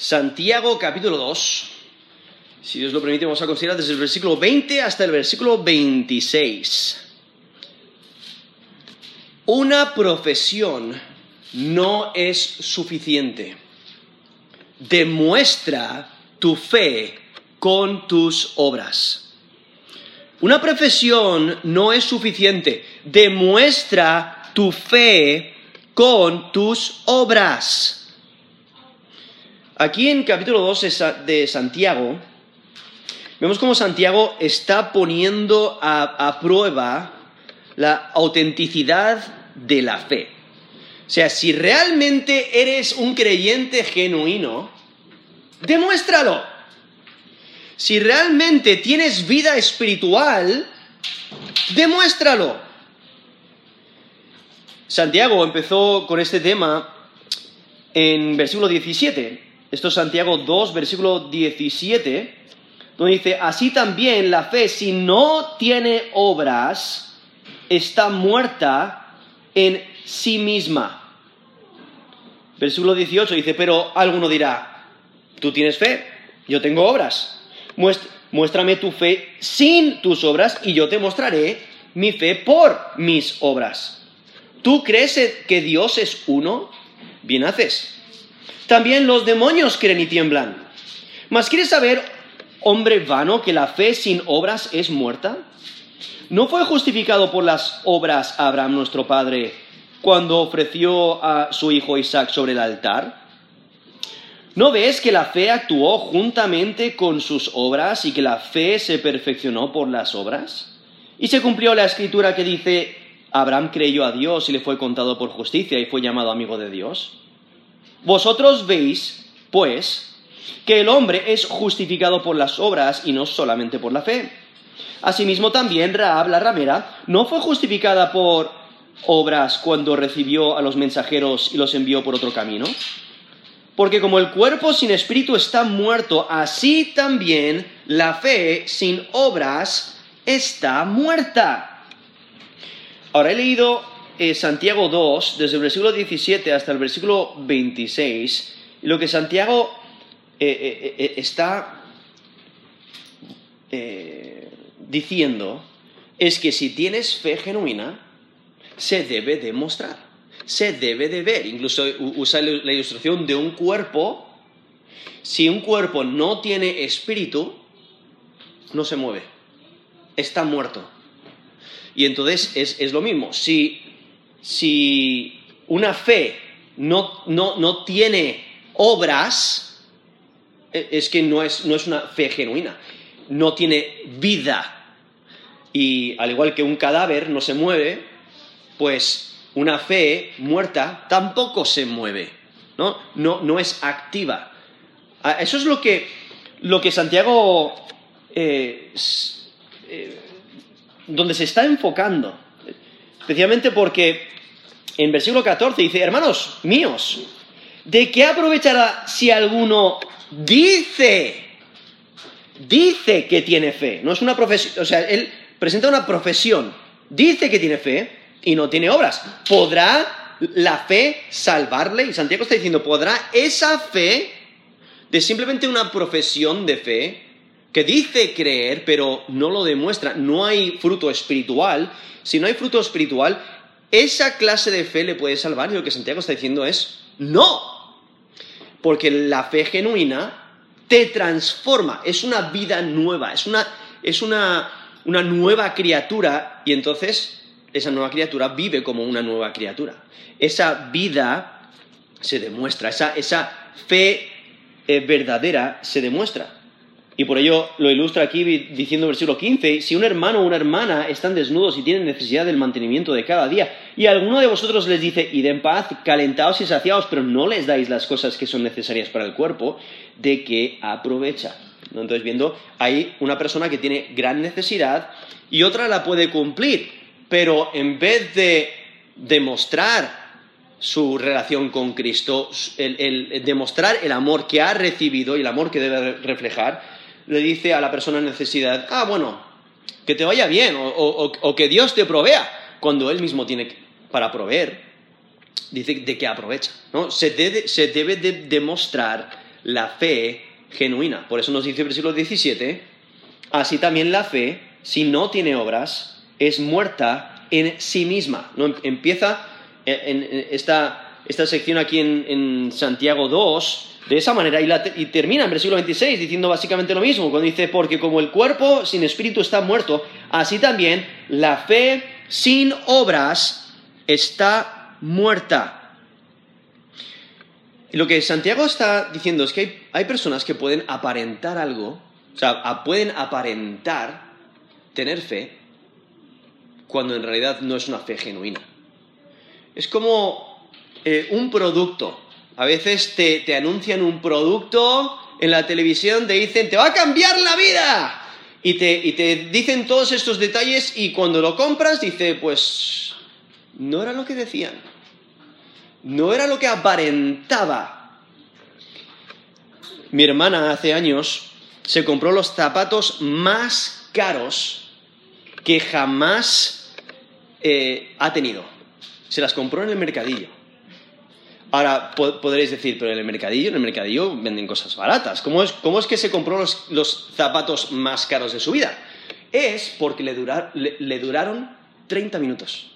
Santiago capítulo 2. Si Dios lo permite, vamos a considerar desde el versículo 20 hasta el versículo 26. Una profesión no es suficiente. Demuestra tu fe con tus obras. Una profesión no es suficiente. Demuestra tu fe con tus obras. Aquí en capítulo 2 de Santiago, vemos cómo Santiago está poniendo a, prueba la autenticidad de la fe. O sea, si realmente eres un creyente genuino, demuéstralo. Si realmente tienes vida espiritual, demuéstralo. Santiago empezó con este tema en versículo 17. Esto es Santiago 2, versículo 17, donde dice, así también la fe, si no tiene obras, está muerta en sí misma. Versículo 18 dice, pero alguno dirá, tú tienes fe, yo tengo obras muéstrame tu fe sin tus obras y yo te mostraré mi fe por mis obras. ¿Tú crees que Dios es uno? Bien haces. También los demonios creen y tiemblan. ¿Mas quieres saber, hombre vano, que la fe sin obras es muerta? ¿No fue justificado por las obras Abraham nuestro padre cuando ofreció a su hijo Isaac sobre el altar? ¿No ves que la fe actuó juntamente con sus obras y que la fe se perfeccionó por las obras? Y se cumplió la escritura que dice, Abraham creyó a Dios y le fue contado por justicia y fue llamado amigo de Dios. Vosotros veis, pues, que el hombre es justificado por las obras y no solamente por la fe. Asimismo también Raab la ramera no fue justificada por obras cuando recibió a los mensajeros y los envió por otro camino. Porque como el cuerpo sin espíritu está muerto, así también la fe sin obras está muerta. Ahora he leído eh, Santiago 2, desde el versículo 17 hasta el versículo 26, y lo que Santiago eh, eh, está diciendo es que si tienes fe genuina, se debe demostrar se debe de ver. Incluso usa la ilustración de un cuerpo. Si un cuerpo no tiene espíritu, no se mueve. Está muerto. Y entonces es, lo mismo. Si, si una fe no, no, tiene obras, e, es que no es, no es una fe genuina. No tiene vida. Y al igual que un cadáver no se mueve, pues una fe muerta tampoco se mueve, ¿no? No, es activa. Ah, eso es lo que, lo que Santiago, eh, eh, donde se está enfocando, especialmente porque en versículo 14 dice, hermanos míos, ¿de qué aprovechará si alguno dice, dice que tiene fe? No es una profesión, o sea, él presenta una profesión, dice que tiene fe, y no tiene obras. ¿Podrá la fe salvarle? Y Santiago está diciendo, ¿podrá esa fe de simplemente una profesión de fe que dice creer pero no lo demuestra, no hay fruto espiritual? Si no hay fruto espiritual, esa clase de fe le puede salvar. Y lo que Santiago está diciendo es, no, porque la fe genuina te transforma, es una vida nueva, es una, es una, una nueva criatura. Y entonces esa nueva criatura vive como una nueva criatura. Esa vida se demuestra, esa, esa fe eh, verdadera se demuestra. Y por ello lo ilustra aquí diciendo en versículo 15, si un hermano o una hermana están desnudos y tienen necesidad del mantenimiento de cada día, y alguno de vosotros les dice, id en paz, calentaos y saciaos, pero no les dais las cosas que son necesarias para el cuerpo, ¿de qué aprovecha? Entonces, viendo, hay una persona que tiene gran necesidad y otra la puede cumplir, pero en vez de demostrar su relación con Cristo, el, demostrar el amor que ha recibido y el amor que debe reflejar, le dice a la persona en necesidad, ah, bueno, que te vaya bien o, que Dios te provea, cuando Él mismo tiene para proveer, dice de que aprovecha. ¿no? Se, se debe de demostrar la fe genuina. Por eso nos dice el versículo 17, así también la fe, si no tiene obras, es muerta en sí misma. ¿no? Empieza en esta, esta sección aquí en, Santiago 2 de esa manera y, termina en versículo 26 diciendo básicamente lo mismo, cuando dice, porque como el cuerpo sin espíritu está muerto, así también la fe sin obras está muerta. Lo que Santiago está diciendo es que hay, hay personas que pueden aparentar algo, o sea, pueden aparentar tener fe cuando en realidad no es una fe genuina. Es como eh, un producto. A veces te, anuncian un producto en la televisión, te dicen, te va a cambiar la vida. Y te, y te dicen todos estos detalles y cuando lo compras dice, pues no era lo que decían. No era lo que aparentaba. Mi hermana hace años se compró los zapatos más caros que jamás eh, ha tenido. Se las compró en el mercadillo. Ahora podréis decir, pero en el mercadillo, en el mercadillo venden cosas baratas. ¿Cómo es, cómo es que se compró los, zapatos más caros de su vida? Es porque le, le, duraron 30 minutos.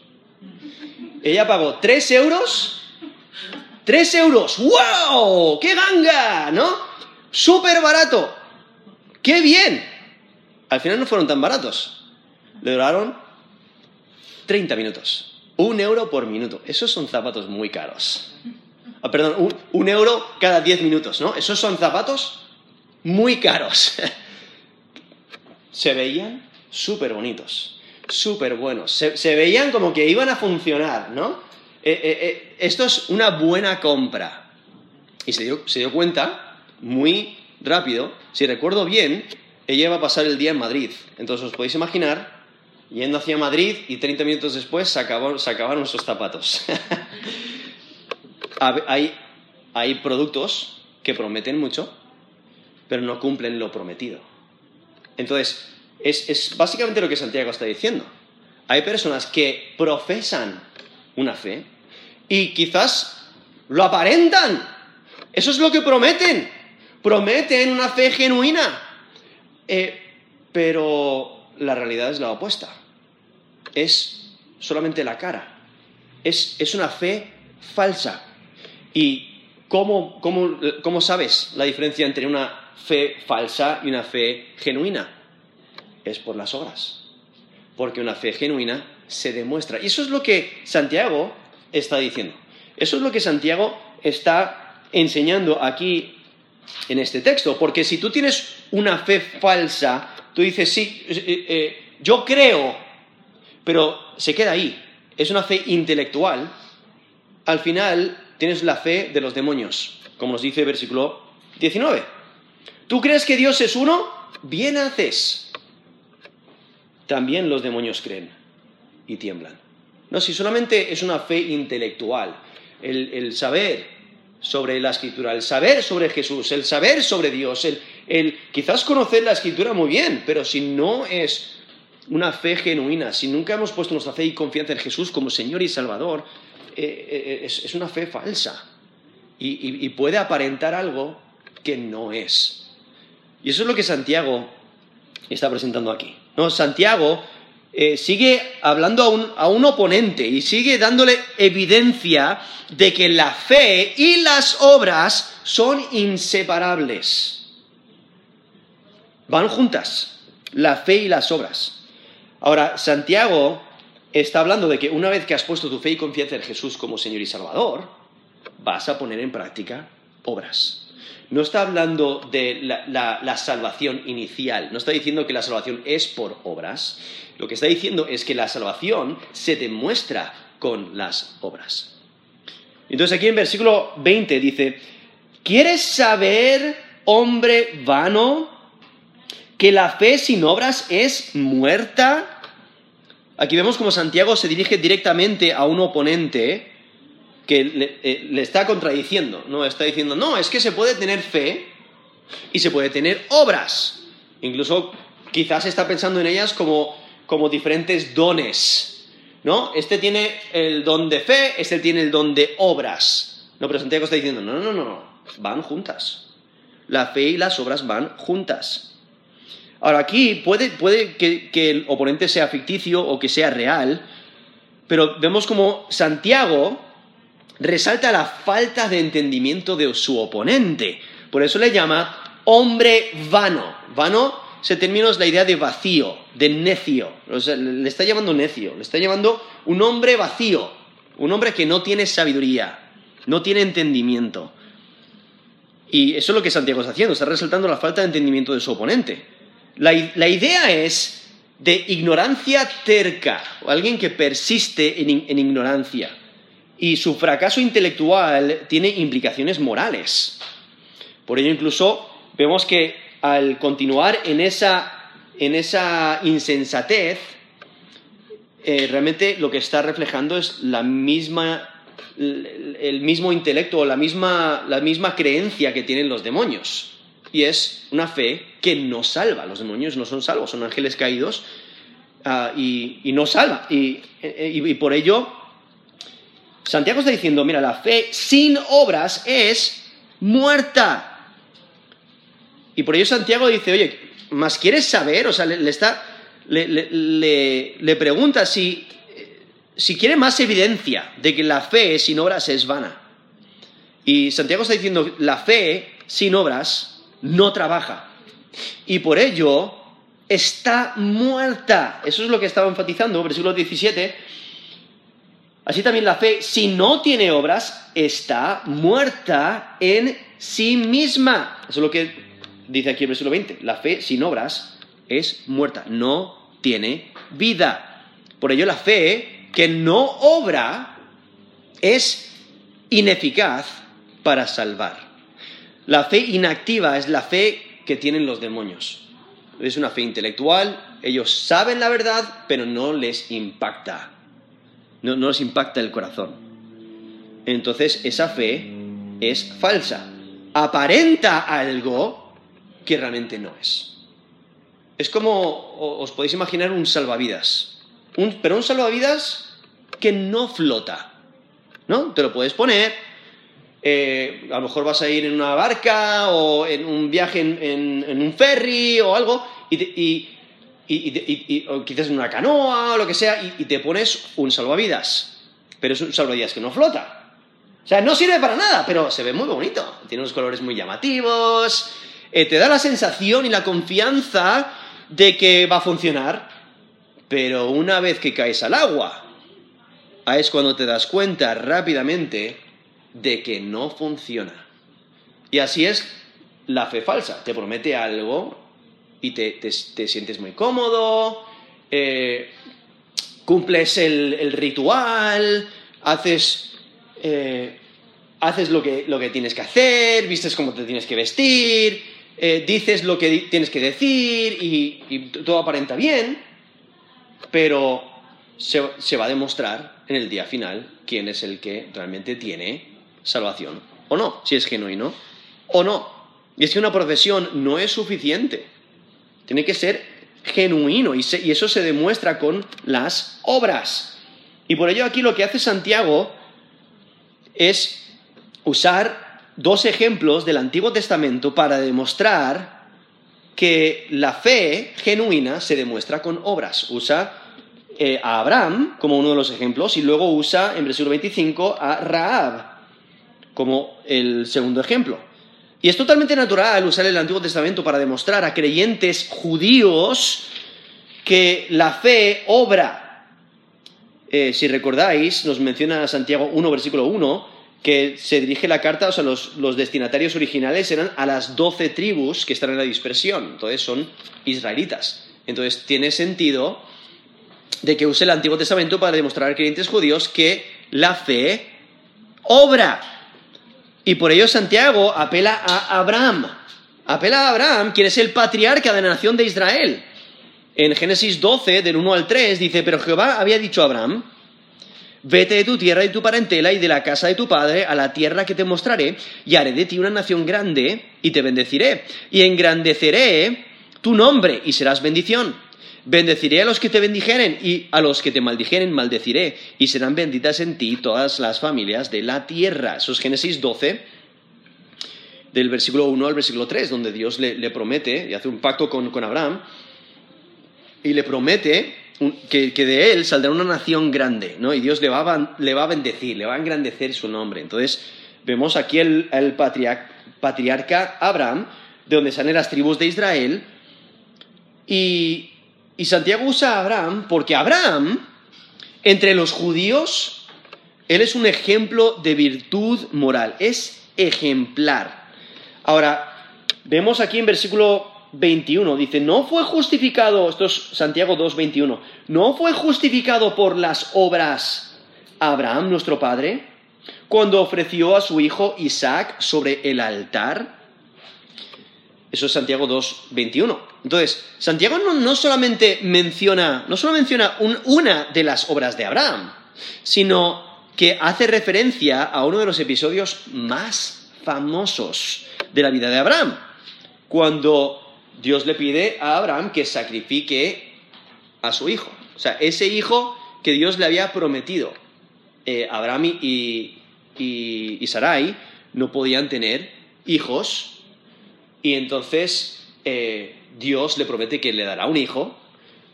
Ella pagó 3 euros. 3 euros. ¡Wow! ¡Qué ganga! ¿No? Súper barato. ¡Qué bien! Al final no fueron tan baratos. Le duraron 30 minutos. Un euro por minuto. Esos son zapatos muy caros. Ah, perdón, un, euro cada diez minutos, ¿no? Esos son zapatos muy caros. se veían súper bonitos, súper buenos. Se, veían como que iban a funcionar, ¿no? Eh, eh, eh, esto es una buena compra. Y se dio, se dio cuenta muy rápido. Si recuerdo bien, ella iba a pasar el día en Madrid. Entonces os podéis imaginar yendo hacia Madrid y 30 minutos después se acabaron, esos zapatos. hay, hay productos que prometen mucho, pero no cumplen lo prometido. Entonces, es, es, básicamente lo que Santiago está diciendo. Hay personas que profesan una fe y quizás lo aparentan. Eso es lo que prometen. Prometen una fe genuina. Eh, pero la realidad es la opuesta es solamente la cara. Es, una fe falsa. ¿Y cómo, cómo sabes la diferencia entre una fe falsa y una fe genuina? Es por las obras. Porque una fe genuina se demuestra. Y eso es lo que Santiago está diciendo. Eso es lo que Santiago está enseñando aquí en este texto. Porque si tú tienes una fe falsa, tú dices, sí, eh, eh, yo creo pero se queda ahí. Es una fe intelectual. Al final tienes la fe de los demonios, como nos dice el versículo 19. ¿Tú crees que Dios es uno? Bien haces. También los demonios creen y tiemblan. No, si solamente es una fe intelectual, el, saber sobre la escritura, el saber sobre Jesús, el saber sobre Dios, el, el quizás conocer la escritura muy bien, pero si no es una fe genuina, si nunca hemos puesto nuestra fe y confianza en Jesús como Señor y Salvador, eh, eh, es, una fe falsa y, puede aparentar algo que no es. Y eso es lo que Santiago está presentando aquí. ¿no? Santiago eh, sigue hablando a un, a un oponente y sigue dándole evidencia de que la fe y las obras son inseparables. Van juntas, la fe y las obras. Ahora, Santiago está hablando de que una vez que has puesto tu fe y confianza en Jesús como Señor y Salvador, vas a poner en práctica obras. No está hablando de la, salvación inicial, no está diciendo que la salvación es por obras, lo que está diciendo es que la salvación se demuestra con las obras. Entonces aquí en versículo 20 dice, ¿quieres saber, hombre vano, que la fe sin obras es muerta? Aquí vemos como Santiago se dirige directamente a un oponente que eh, le, está contradiciendo, ¿no? Está diciendo, no, es que se puede tener fe y se puede tener obras. Incluso quizás está pensando en ellas como, como diferentes dones, ¿no? Este tiene el don de fe, este tiene el don de obras. No, pero Santiago está diciendo, no, no, no, no, van juntas. La fe y las obras van juntas. Ahora, aquí puede, puede que, el oponente sea ficticio o que sea real, pero vemos como Santiago resalta la falta de entendimiento de su oponente. Por eso le llama hombre vano. Vano, se termina la idea de vacío, de necio. Le está llamando necio, le está llamando un hombre vacío, un hombre que no tiene sabiduría, no tiene entendimiento. Y eso es lo que Santiago está haciendo, está resaltando la falta de entendimiento de su oponente. La, la idea es de ignorancia terca, o alguien que persiste en, en ignorancia. Y su fracaso intelectual tiene implicaciones morales. Por ello incluso vemos que al continuar en esa, en esa insensatez, eh, realmente lo que está reflejando es la misma, el mismo intelecto o la misma, la misma creencia que tienen los demonios. Y es una fe que no salva. Los demonios no son salvos, son ángeles caídos uh, y, no salva. Y, por ello, Santiago está diciendo, mira, la fe sin obras es muerta. Y por ello Santiago dice, oye, ¿más quieres saber? O sea, le, le está, le, le, pregunta si, si quiere más evidencia de que la fe sin obras es vana. Y Santiago está diciendo, la fe sin obras no trabaja. Y por ello está muerta. Eso es lo que estaba enfatizando, versículo 17. Así también la fe, si no tiene obras, está muerta en sí misma. Eso es lo que dice aquí el versículo 20, la fe sin obras es muerta, no tiene vida. Por ello la fe que no obra es ineficaz para salvar. La fe inactiva es la fe que tienen los demonios. Es una fe intelectual, ellos saben la verdad, pero no les impacta. No, les impacta el corazón. Entonces esa fe es falsa. Aparenta algo, que realmente no es. Es como os podéis imaginar un salvavidas, pero un salvavidas que no flota, ¿no? Te lo puedes poner, eh, a lo mejor vas a ir en una barca o en un viaje en, un ferry o algo, y, o quizás en una canoa o lo que sea, y, te pones un salvavidas, pero es un salvavidas que no flota. O sea, no sirve para nada, pero se ve muy bonito, tiene unos colores muy llamativos, eh, te da la sensación y la confianza de que va a funcionar, pero una vez que caes al agua, es cuando te das cuenta rápidamente de que no funciona. Y así es la fe falsa, te promete algo y te, sientes muy cómodo, eh, cumples el, ritual, haces, eh, haces lo, que, lo que tienes que hacer, vistes cómo te tienes que vestir, eh, dices lo que tienes que decir y, todo aparenta bien, pero se, se, va a demostrar en el día final quién es el que realmente tiene salvación o no, si es genuino o no. Y es que una profesión no es suficiente, tiene que ser genuino y, y eso se demuestra con las obras. Y por ello aquí lo que hace Santiago es usar dos ejemplos del Antiguo Testamento para demostrar que la fe genuina se demuestra con obras. Usa eh, a Abraham como uno de los ejemplos y luego usa en versículo 25 a Raab como el segundo ejemplo. Y es totalmente natural usar el Antiguo Testamento para demostrar a creyentes judíos que la fe obra. Eh, si recordáis, nos menciona Santiago 1, versículo 1, que se dirige la carta, o sea, los, destinatarios originales eran a las doce tribus que están en la dispersión, entonces son israelitas. Entonces tiene sentido de que use el Antiguo Testamento para demostrar a creyentes judíos que la fe obra. Y por ello Santiago apela a Abraham. Apela a Abraham, quien es el patriarca de la nación de Israel. En Génesis 12, del 1 al 3, dice, pero Jehová había dicho a Abraham, Vete de tu tierra y tu parentela y de la casa de tu padre a la tierra que te mostraré, y haré de ti una nación grande, y te bendeciré, y engrandeceré tu nombre, y serás bendición. Bendeciré a los que te bendijeren, y a los que te maldijeren maldeciré, y serán benditas en ti todas las familias de la tierra. Eso es Génesis 12, del versículo 1 al versículo 3, donde Dios le, promete y hace un pacto con, Abraham y le promete que, de él saldrá una nación grande, ¿no? Y Dios le va, a, le va a bendecir, le va a engrandecer su nombre. Entonces, vemos aquí el, patriarca Abraham, de donde salen las tribus de Israel, y, y Santiago usa a Abraham porque Abraham, entre los judíos, él es un ejemplo de virtud moral, es ejemplar. Ahora, vemos aquí en versículo 21, dice, no fue justificado, esto es Santiago 2, 21, no fue justificado por las obras Abraham, nuestro padre, cuando ofreció a su hijo Isaac sobre el altar. Eso es Santiago 2, 21. Entonces, Santiago no, solamente menciona, no solo menciona una de las obras de Abraham, sino que hace referencia a uno de los episodios más famosos de la vida de Abraham, cuando Dios le pide a Abraham que sacrifique a su hijo. O sea, ese hijo que Dios le había prometido. Eh, Abraham y, y, Sarai no podían tener hijos y entonces eh, Dios le promete que le dará un hijo.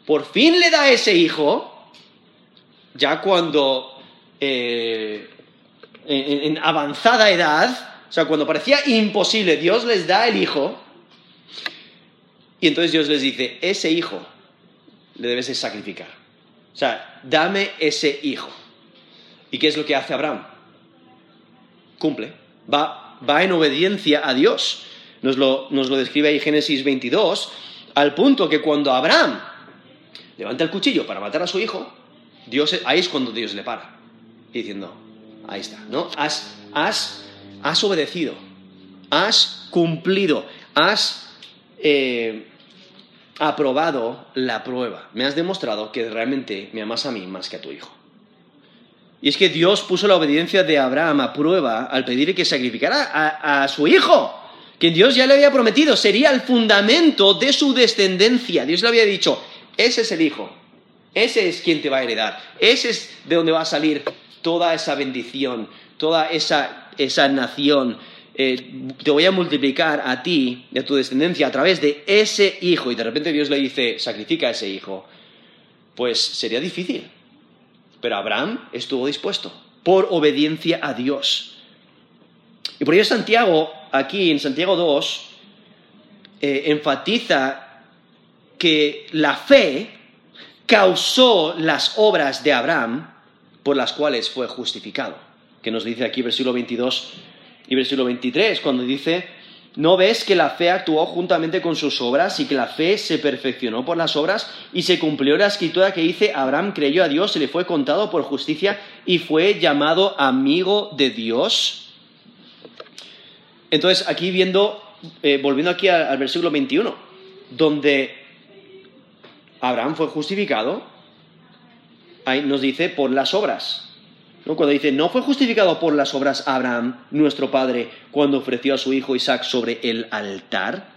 Por fin le da ese hijo, ya cuando eh, en avanzada edad, o sea, cuando parecía imposible, Dios les da el hijo. Y entonces Dios les dice, ese hijo le debes de sacrificar. O sea, dame ese hijo. ¿Y qué es lo que hace Abraham? Cumple. Va, va en obediencia a Dios. Nos lo, nos lo describe ahí Génesis 22, al punto que cuando Abraham levanta el cuchillo para matar a su hijo, Dios, ahí es cuando Dios le para, diciendo, ahí está, ¿no? Has, has has obedecido, has cumplido, has eh, aprobado la prueba, me has demostrado que realmente me amas a mí más que a tu hijo. Y es que Dios puso la obediencia de Abraham a prueba al pedirle que sacrificara a, a su hijo, que Dios ya le había prometido, sería el fundamento de su descendencia. Dios le había dicho, ese es el hijo, ese es quien te va a heredar, ese es de donde va a salir toda esa bendición, toda esa esa nación, eh, te voy a multiplicar a ti y a tu descendencia a través de ese hijo, y de repente Dios le dice, sacrifica a ese hijo, pues sería difícil. Pero Abraham estuvo dispuesto por obediencia a Dios. Y por ello Santiago, aquí en Santiago 2, eh, enfatiza que la fe causó las obras de Abraham por las cuales fue justificado que nos dice aquí versículo 22 y versículo 23, cuando dice, ¿no ves que la fe actuó juntamente con sus obras y que la fe se perfeccionó por las obras y se cumplió la escritura que dice, Abraham creyó a Dios, se le fue contado por justicia y fue llamado amigo de Dios? Entonces, aquí viendo, eh, volviendo aquí al, al versículo 21, donde Abraham fue justificado, ahí nos dice por las obras. Cuando dice, no fue justificado por las obras Abraham, nuestro padre, cuando ofreció a su hijo Isaac sobre el altar.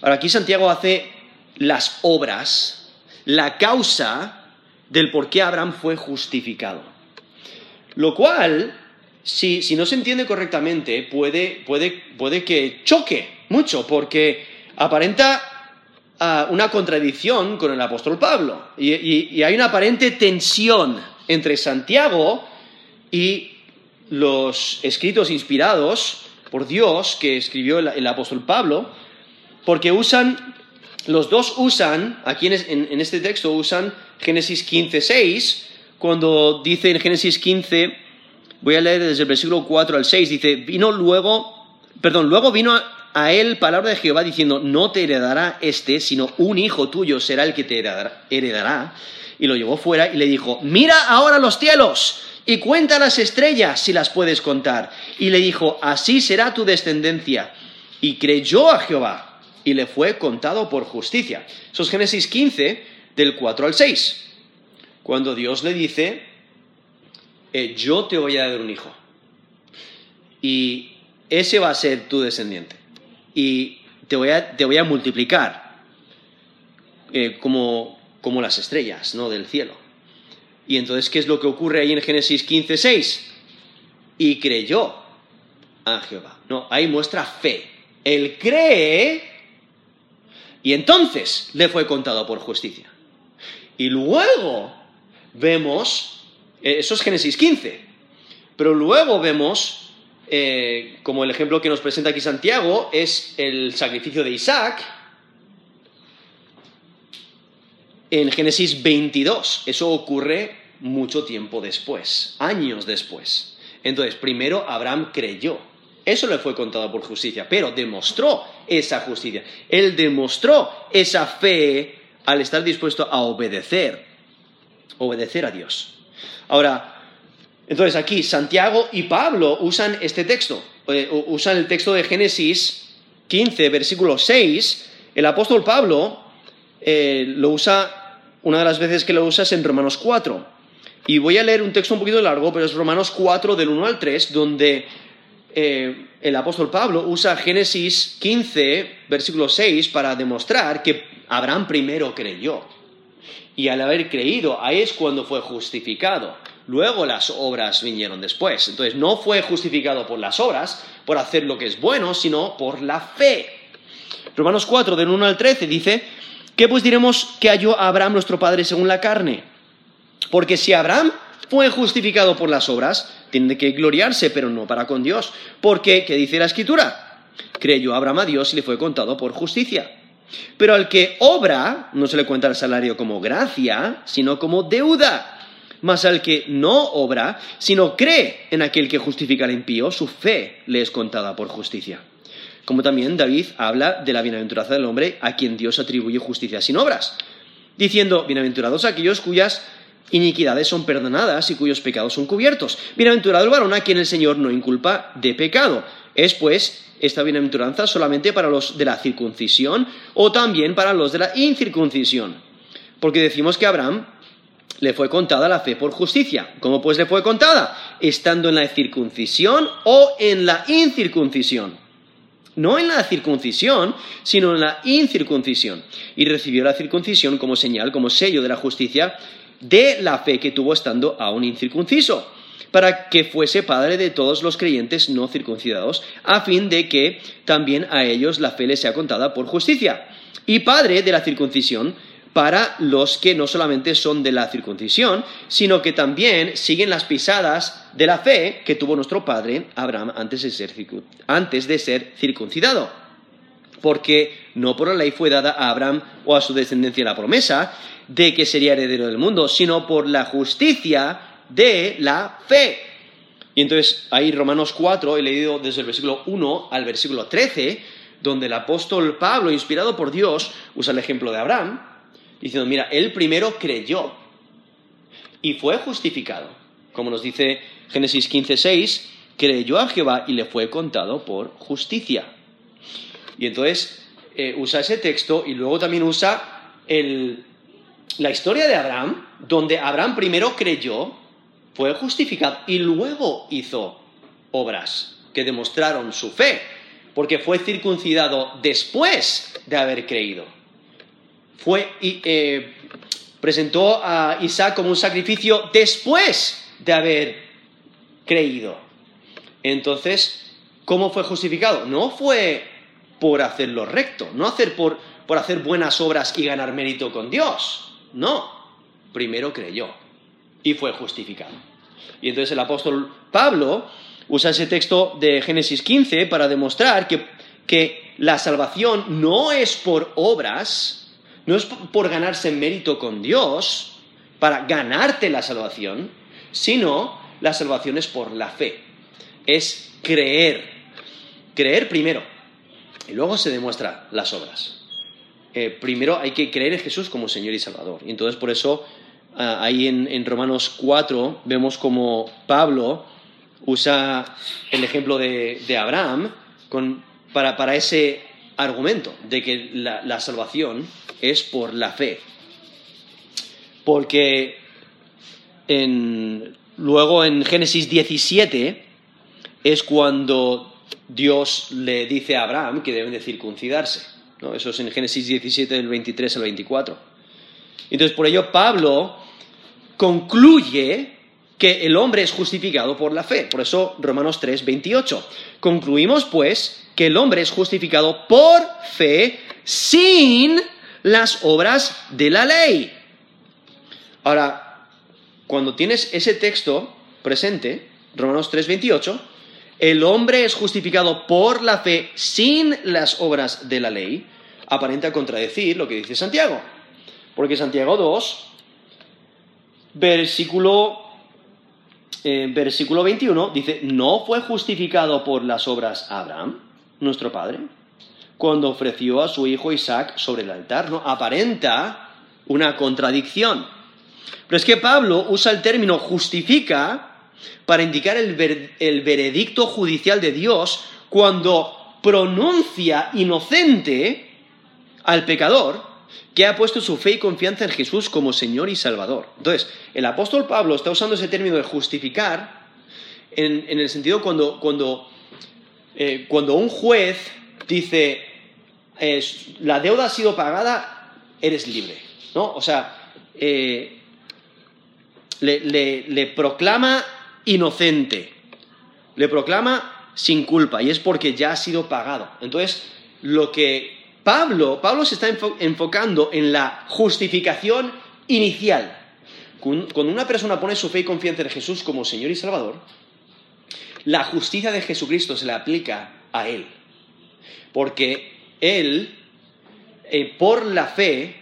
Ahora aquí Santiago hace las obras, la causa del por qué Abraham fue justificado. Lo cual, si, no se entiende correctamente, puede, que choque mucho, porque aparenta ah, una contradicción con el apóstol Pablo. y hay una aparente tensión entre Santiago y los escritos inspirados por Dios que escribió el, apóstol Pablo, porque usan, los dos usan, aquí en, este texto usan Génesis 15, 6, cuando dice en Génesis 15, voy a leer desde el versículo 4 al 6, dice, vino luego, perdón, luego vino a, él palabra de Jehová diciendo, no te heredará este, sino un hijo tuyo será el que te heredará y lo llevó fuera y le dijo, mira ahora los cielos y cuenta las estrellas si las puedes contar. Y le dijo, así será tu descendencia. Y creyó a Jehová y le fue contado por justicia. Eso es Génesis 15, del 4 al 6. Cuando Dios le dice, eh, yo te voy a dar un hijo. Y ese va a ser tu descendiente. Y te voy a, te voy a multiplicar eh, como, como las estrellas, ¿no? Del cielo. Y entonces, ¿qué es lo que ocurre ahí en Génesis 15, 6? Y creyó a Jehová. No, ahí muestra fe. Él cree y entonces le fue contado por justicia. Y luego vemos, eso es Génesis 15, pero luego vemos, eh, como el ejemplo que nos presenta aquí Santiago, es el sacrificio de Isaac, en Génesis 22. Eso ocurre mucho tiempo después, años después. Entonces, primero Abraham creyó. Eso le fue contado por justicia, pero demostró esa justicia. Él demostró esa fe al estar dispuesto a obedecer, obedecer a Dios. Ahora, entonces aquí Santiago y Pablo usan este texto, eh, usan el texto de Génesis 15, versículo 6. El apóstol Pablo eh, lo usa, una de las veces que lo usa es en Romanos 4. Y voy a leer un texto un poquito largo, pero es Romanos 4 del 1 al 3, donde eh, el apóstol Pablo usa Génesis 15, versículo 6, para demostrar que Abraham primero creyó. Y al haber creído, ahí es cuando fue justificado. Luego las obras vinieron después. Entonces no fue justificado por las obras, por hacer lo que es bueno, sino por la fe. Romanos 4, del 1 al 13, dice, ¿qué pues diremos que halló Abraham nuestro padre según la carne? Porque si Abraham fue justificado por las obras, tiene que gloriarse, pero no para con Dios. Porque, ¿qué dice la Escritura? Creyó Abraham a Dios y le fue contado por justicia. Pero al que obra, no se le cuenta el salario como gracia, sino como deuda. Mas al que no obra, sino cree en aquel que justifica al impío, su fe le es contada por justicia. Como también David habla de la bienaventuranza del hombre a quien Dios atribuye justicia sin obras, diciendo, bienaventurados aquellos cuyas iniquidades son perdonadas y cuyos pecados son cubiertos. Bienaventurado el varón a quien el Señor no inculpa de pecado. Es pues esta bienaventuranza solamente para los de la circuncisión o también para los de la incircuncisión. Porque decimos que a Abraham le fue contada la fe por justicia. ¿Cómo pues le fue contada? Estando en la circuncisión o en la incircuncisión. No en la circuncisión, sino en la incircuncisión. Y recibió la circuncisión como señal, como sello de la justicia de la fe que tuvo estando aún incircunciso, para que fuese padre de todos los creyentes no circuncidados, a fin de que también a ellos la fe les sea contada por justicia, y padre de la circuncisión para los que no solamente son de la circuncisión, sino que también siguen las pisadas de la fe que tuvo nuestro padre Abraham antes de ser, antes de ser circuncidado. Porque no por la ley fue dada a Abraham o a su descendencia la promesa, de que sería heredero del mundo, sino por la justicia de la fe. Y entonces ahí Romanos 4, he leído desde el versículo 1 al versículo 13, donde el apóstol Pablo, inspirado por Dios, usa el ejemplo de Abraham, diciendo, mira, él primero creyó y fue justificado. Como nos dice Génesis 15, 6, creyó a Jehová y le fue contado por justicia. Y entonces eh, usa ese texto y luego también usa el, la historia de Abraham, donde Abraham primero creyó, fue justificado y luego hizo obras que demostraron su fe, porque fue circuncidado después de haber creído. Fue, eh, presentó a Isaac como un sacrificio después de haber creído. Entonces, ¿cómo fue justificado? No fue por hacerlo recto, no hacer por, por hacer buenas obras y ganar mérito con Dios. No, primero creyó y fue justificado. Y entonces el apóstol Pablo usa ese texto de Génesis 15 para demostrar que, que la salvación no es por obras, no es por ganarse mérito con Dios, para ganarte la salvación, sino la salvación es por la fe. Es creer. Creer primero. Y luego se demuestran las obras. Eh, primero hay que creer en Jesús como Señor y Salvador. Y entonces por eso ahí en, Romanos 4 vemos como Pablo usa el ejemplo de, Abraham para, ese argumento de que la, salvación es por la fe. Porque luego en Génesis 17 es cuando Dios le dice a Abraham que deben de circuncidarse. Eso es en Génesis 17, del 23 al 24. Entonces, por ello, Pablo concluye que el hombre es justificado por la fe. Por eso Romanos 3, 28. Concluimos pues que el hombre es justificado por fe sin las obras de la ley. Ahora, cuando tienes ese texto presente, Romanos 3, 28, el hombre es justificado por la fe sin las obras de la ley, aparenta contradecir lo que dice Santiago. Porque Santiago 2, versículo, eh, versículo 21, dice, ¿no fue justificado por las obras Abraham, nuestro padre, cuando ofreció a su hijo Isaac sobre el altar? ¿no? Aparenta una contradicción. Pero es que Pablo usa el término justifica para indicar el, veredicto judicial de Dios cuando pronuncia inocente al pecador que ha puesto su fe y confianza en Jesús como Señor y Salvador. Entonces, el apóstol Pablo está usando ese término de justificar en, el sentido cuando, cuando, eh, cuando un juez dice, la deuda ha sido pagada, eres libre. ¿no? O sea, eh, le proclama inocente. Le proclama sin culpa y es porque ya ha sido pagado. Entonces, lo que Pablo, Pablo se está enfocando en la justificación inicial. Cuando una persona pone su fe y confianza en Jesús como Señor y Salvador, la justicia de Jesucristo se le aplica a Él. Porque Él, eh, por la fe,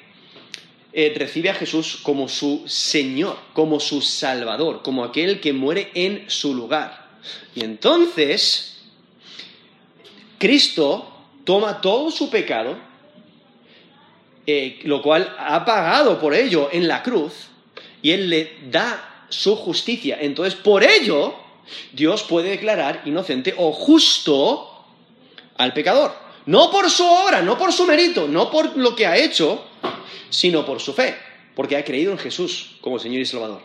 eh, recibe a Jesús como su Señor, como su Salvador, como aquel que muere en su lugar. Y entonces, Cristo toma todo su pecado, eh, lo cual ha pagado por ello en la cruz, y Él le da su justicia. Entonces, por ello, Dios puede declarar inocente o justo al pecador. No por su obra, no por su mérito, no por lo que ha hecho, sino por su fe, porque ha creído en Jesús como Señor y Salvador.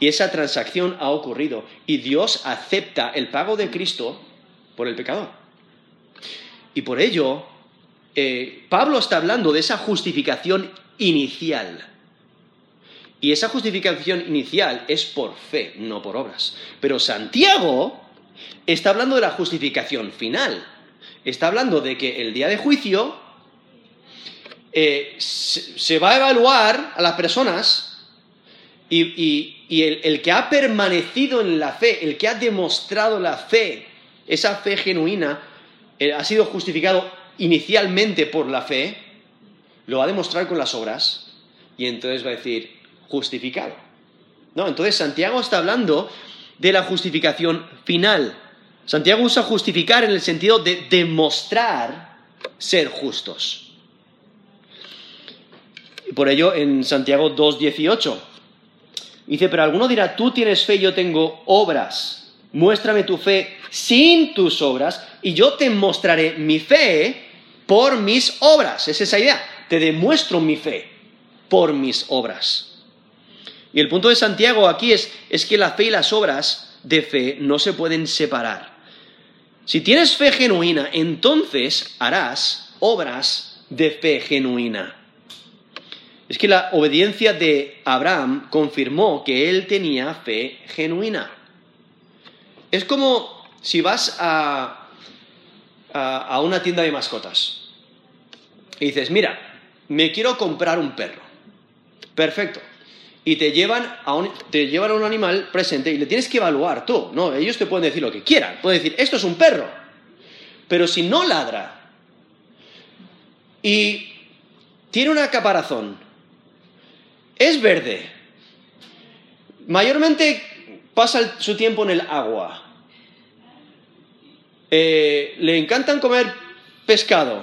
Y esa transacción ha ocurrido y Dios acepta el pago de Cristo por el pecador. Y por ello, eh, Pablo está hablando de esa justificación inicial. Y esa justificación inicial es por fe, no por obras. Pero Santiago está hablando de la justificación final. Está hablando de que el día de juicio eh, se, va a evaluar a las personas y, el, que ha permanecido en la fe, el que ha demostrado la fe, esa fe genuina, ha sido justificado inicialmente por la fe, lo va a demostrar con las obras y entonces va a decir justificado. ¿No? Entonces Santiago está hablando de la justificación final. Santiago usa justificar en el sentido de demostrar ser justos. Por ello, en Santiago 2.18, dice, pero alguno dirá, tú tienes fe, yo tengo obras. Muéstrame tu fe sin tus obras y yo te mostraré mi fe por mis obras. Es esa idea. Te demuestro mi fe por mis obras. Y el punto de Santiago aquí es, es que la fe y las obras de fe no se pueden separar. Si tienes fe genuina, entonces harás obras de fe genuina es que la obediencia de Abraham confirmó que él tenía fe genuina. Es como si vas a, a, una tienda de mascotas y dices, mira, me quiero comprar un perro. Perfecto. Y te llevan, a un, te llevan un animal presente y le tienes que evaluar tú. No, ellos te pueden decir lo que quieran. Pueden decir, esto es un perro. Pero si no ladra y tiene una caparazón es verde. Mayormente pasa su tiempo en el agua. Eh, le encantan comer pescado.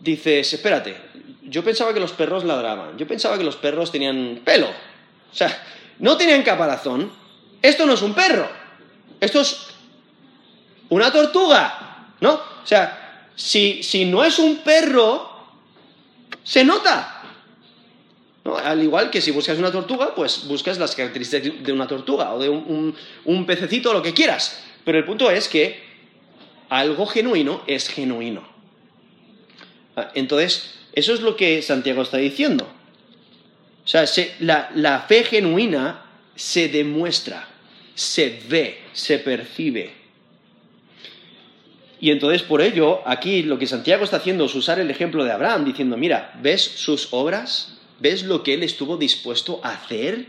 Dices, espérate, yo pensaba que los perros ladraban, yo pensaba que los perros tenían pelo. O sea, no tenían caparazón. Esto no es un perro, esto es una tortuga, ¿no? O sea, si, si no es un perro, se nota. Al igual que si buscas una tortuga, pues buscas las características de una tortuga o de un, pececito o lo que quieras. Pero el punto es que algo genuino es genuino. Ah, entonces, eso es lo que Santiago está diciendo. O sea, la, fe genuina se demuestra, se ve, se percibe. Y entonces por ello, aquí lo que Santiago está haciendo es usar el ejemplo de Abraham, diciendo, mira, ¿ves sus obras? ¿Ves lo que él estuvo dispuesto a hacer?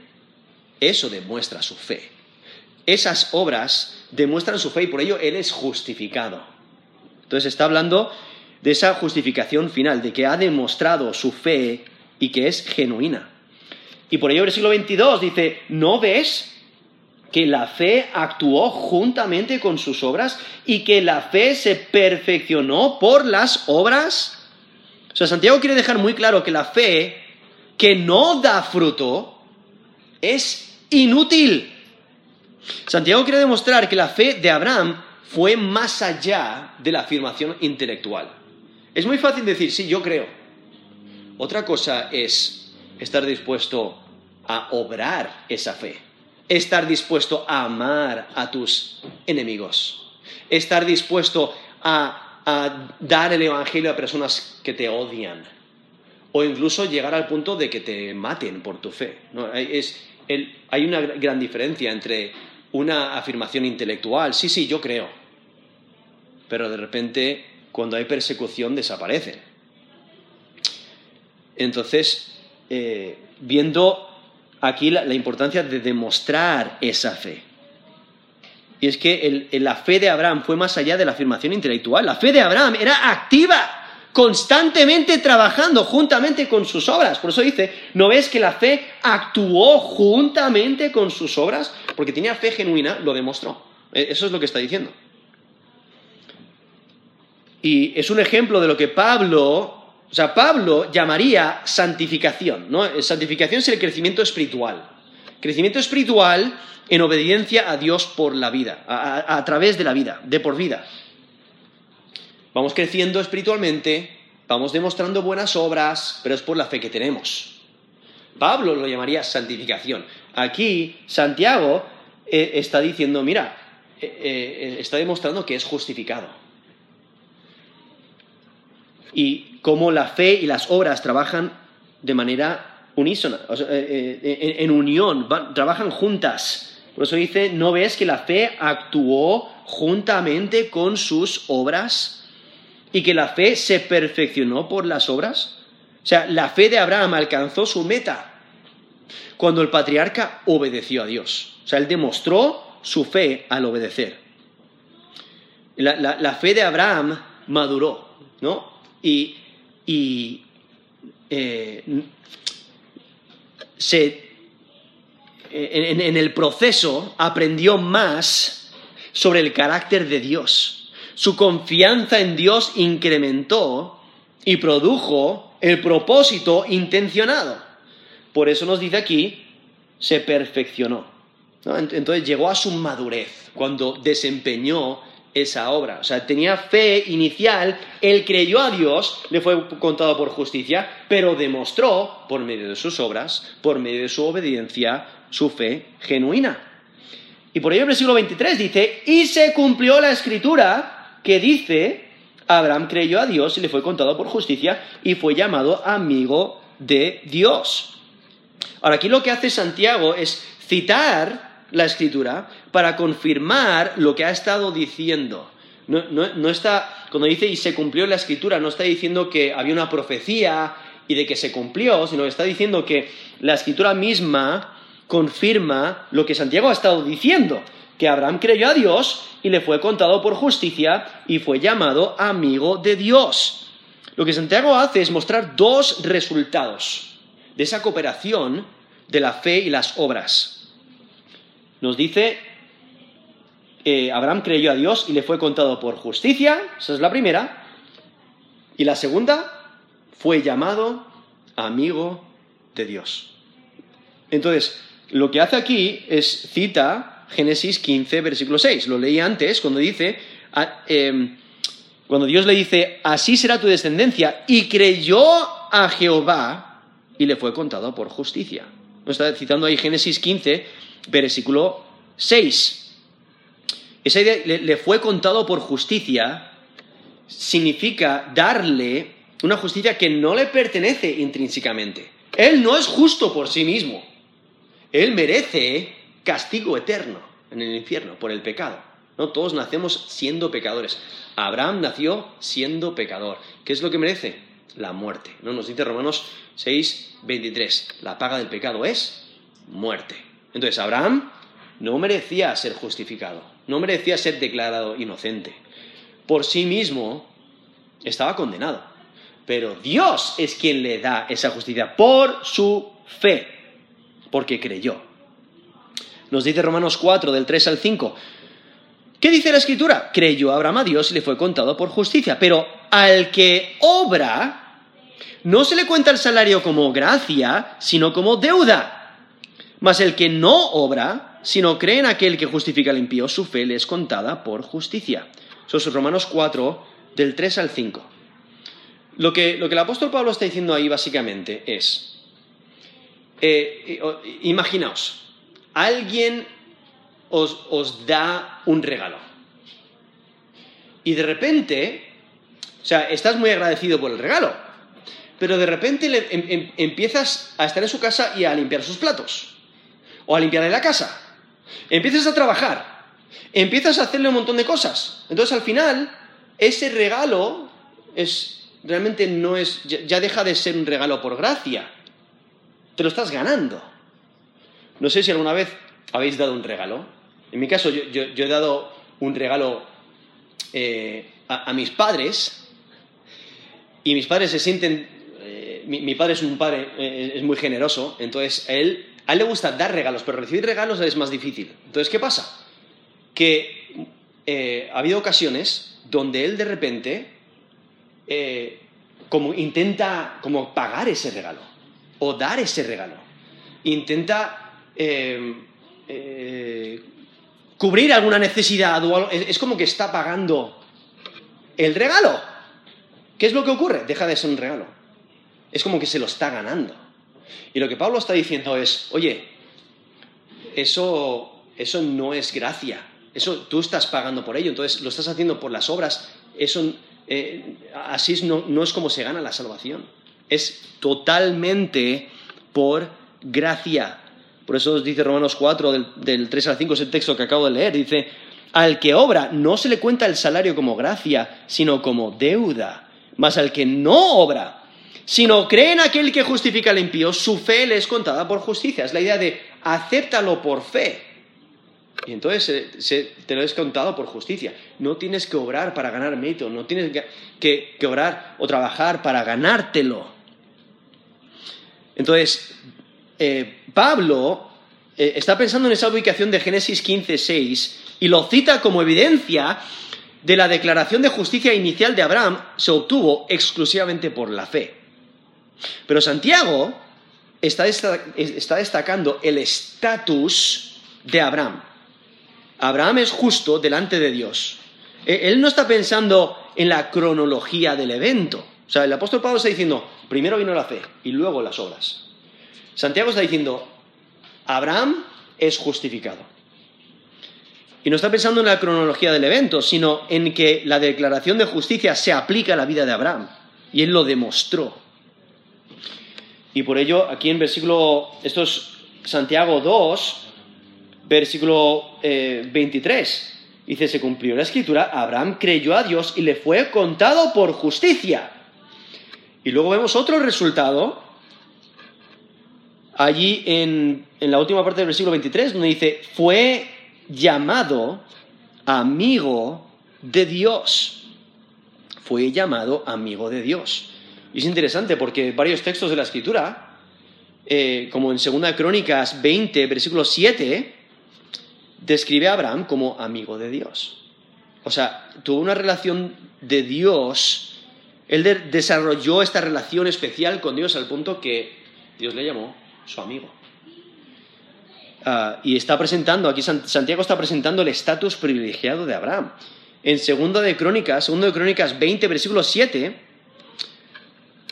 Eso demuestra su fe. Esas obras demuestran su fe y por ello él es justificado. Entonces está hablando de esa justificación final, de que ha demostrado su fe y que es genuina. Y por ello el versículo 22 dice, ¿no ves que la fe actuó juntamente con sus obras y que la fe se perfeccionó por las obras. O sea, Santiago quiere dejar muy claro que la fe que no da fruto es inútil. Santiago quiere demostrar que la fe de Abraham fue más allá de la afirmación intelectual. Es muy fácil decir, sí, yo creo. Otra cosa es estar dispuesto a obrar esa fe estar dispuesto a amar a tus enemigos, estar dispuesto a, dar el Evangelio a personas que te odian, o incluso llegar al punto de que te maten por tu fe. hay una gran diferencia entre una afirmación intelectual, sí, sí, yo creo, pero de repente cuando hay persecución desaparecen. Entonces, eh, viendo aquí la, importancia de demostrar esa fe. Y es que la fe de Abraham fue más allá de la afirmación intelectual. La fe de Abraham era activa, constantemente trabajando juntamente con sus obras. Por eso dice, ¿no ves que la fe actuó juntamente con sus obras? Porque tenía fe genuina, lo demostró. E, eso es lo que está diciendo. Y es un ejemplo de lo que Pablo o sea, Pablo llamaría santificación, ¿no? Santificación es el crecimiento espiritual. Crecimiento espiritual en obediencia a Dios por la vida, a, través de la vida, de por vida. Vamos creciendo espiritualmente, vamos demostrando buenas obras, pero es por la fe que tenemos. Pablo lo llamaría santificación. Aquí Santiago eh, está diciendo, mira, eh, eh, está demostrando que es justificado y cómo la fe y las obras trabajan de manera unísona, en, unión, trabajan juntas. Por eso dice, ¿no ves que la fe actuó juntamente con sus obras y que la fe se perfeccionó por las obras? O sea, la fe de Abraham alcanzó su meta cuando el patriarca obedeció a Dios. O sea, él demostró su fe al obedecer. la fe de Abraham maduró, ¿no? y, eh, en, el proceso aprendió más sobre el carácter de Dios. Su confianza en Dios incrementó y produjo el propósito intencionado. Por eso nos dice aquí, se perfeccionó. Entonces llegó a su madurez cuando desempeñó esa obra. O sea, tenía fe inicial, él creyó a Dios, le fue contado por justicia, pero demostró, por medio de sus obras, por medio de su obediencia, su fe genuina. Y por ello el versículo 23 dice, y se cumplió la escritura que dice, Abraham creyó a Dios y le fue contado por justicia y fue llamado amigo de Dios. Ahora, aquí lo que hace Santiago es citar la escritura para confirmar lo que ha estado diciendo. No, está, cuando dice y se cumplió la escritura, no está diciendo que había una profecía y de que se cumplió, sino que está diciendo que la escritura misma confirma lo que Santiago ha estado diciendo, que Abraham creyó a Dios y le fue contado por justicia y fue llamado amigo de Dios. Lo que Santiago hace es mostrar dos resultados de esa cooperación de la fe y las obras. Nos dice, que Abraham creyó a Dios y le fue contado por justicia, esa es la primera, y la segunda, fue llamado amigo de Dios. Entonces, lo que hace aquí es cita Génesis 15, versículo 6. Lo leí antes cuando dice, em, cuando Dios le dice, así será tu descendencia, y creyó a Jehová y le fue contado por justicia. No está citando ahí Génesis 15, versículo 6. Esa idea le, fue contado por justicia, significa darle una justicia que no le pertenece intrínsecamente. Él no es justo por sí mismo. él merece castigo eterno en el infierno por el pecado. ¿no? Todos nacemos siendo pecadores. Abraham nació siendo pecador. ¿Qué es lo que merece? La muerte. ¿no? Nos dice Romanos 6, 23. La paga del pecado es muerte. Entonces, Abraham no merecía ser justificado, no merecía ser declarado inocente. Por sí mismo estaba condenado. Pero Dios es quien le da esa justicia por su fe, porque creyó. Nos dice Romanos 4, del 3 al 5. ¿Qué dice la escritura? Creyó Abraham a Dios y le fue contado por justicia. Pero al que obra, no se le cuenta el salario como gracia, sino como deuda. Mas el que no obra, sino cree en aquel que justifica al impío, su fe le es contada por justicia. Eso es Romanos 4, del 3 al 5. Lo que, lo que el apóstol Pablo está diciendo ahí básicamente es, eh, imaginaos, alguien os, da un regalo y de repente, o sea, estás muy agradecido por el regalo, pero de repente em, em, empiezas a estar en su casa y a limpiar sus platos, o a limpiarle la casa, empiezas a trabajar, empiezas a hacerle un montón de cosas. Entonces al final, ese regalo es realmente no es, ya deja de ser un regalo por gracia. Te lo estás ganando. No sé si alguna vez habéis dado un regalo. En mi caso, yo, he dado un regalo eh, a, mis padres y mis padres se sienten... Eh, mi, padre es un padre, eh, es muy generoso, entonces a él, a él le gusta dar regalos, pero recibir regalos es más difícil. Entonces, ¿qué pasa? Que ha habido ocasiones donde él de repente como intenta como pagar ese regalo o dar ese regalo. Intenta eh, eh, cubrir alguna necesidad o algo. Es como que está pagando el regalo. ¿Qué es lo que ocurre? Deja de ser un regalo. Es como que se lo está ganando. Y lo que Pablo está diciendo es, oye, eso, eso no es gracia. Eso tú estás pagando por ello, entonces lo estás haciendo por las obras. Eso eh, así no, es como se gana la salvación. Es totalmente por gracia. Por eso dice Romanos 4, del, del 3 al 5, es el texto que acabo de leer. Dice, al que obra no se le cuenta el salario como gracia, sino como deuda. Mas al que no obra, sino cree en aquel que justifica al impío, su fe le es contada por justicia. Es la idea de acéptalo por fe. Y entonces te lo he contado por justicia. No tienes que obrar para ganar mérito, no tienes que, que, obrar o trabajar para ganártelo. Entonces, eh, Pablo eh, está pensando en esa ubicación de Génesis 15, 6 y lo cita como evidencia de la declaración de justicia inicial de Abraham se obtuvo exclusivamente por la fe. Pero Santiago está destacando el estatus de Abraham. Abraham es justo delante de Dios. E, él no está pensando en la cronología del evento. O sea, el apóstol Pablo está diciendo, primero vino la fe y luego las obras. Santiago está diciendo, Abraham es justificado. Y no está pensando en la cronología del evento, sino en que la declaración de justicia se aplica a la vida de Abraham. Y él lo demostró. Y por ello, aquí en versículo, esto es Santiago 2, versículo 23. Eh, dice, se cumplió la escritura, Abraham creyó a Dios y le fue contado por justicia. Y luego vemos otro resultado, allí en, en la última parte del versículo 23, donde dice, fue llamado amigo de Dios. Fue llamado amigo de Dios. Y es interesante porque varios textos de la escritura, eh, como en 2 Crónicas 20, versículo 7, describe a Abraham como amigo de Dios. O sea, tuvo una relación de Dios, él desarrolló esta relación especial con Dios al punto que Dios le llamó su amigo. Ah, y está presentando, aquí Santiago está presentando el estatus privilegiado de Abraham. En segundo de Crónicas, segundo de Crónicas 20, versículo 7,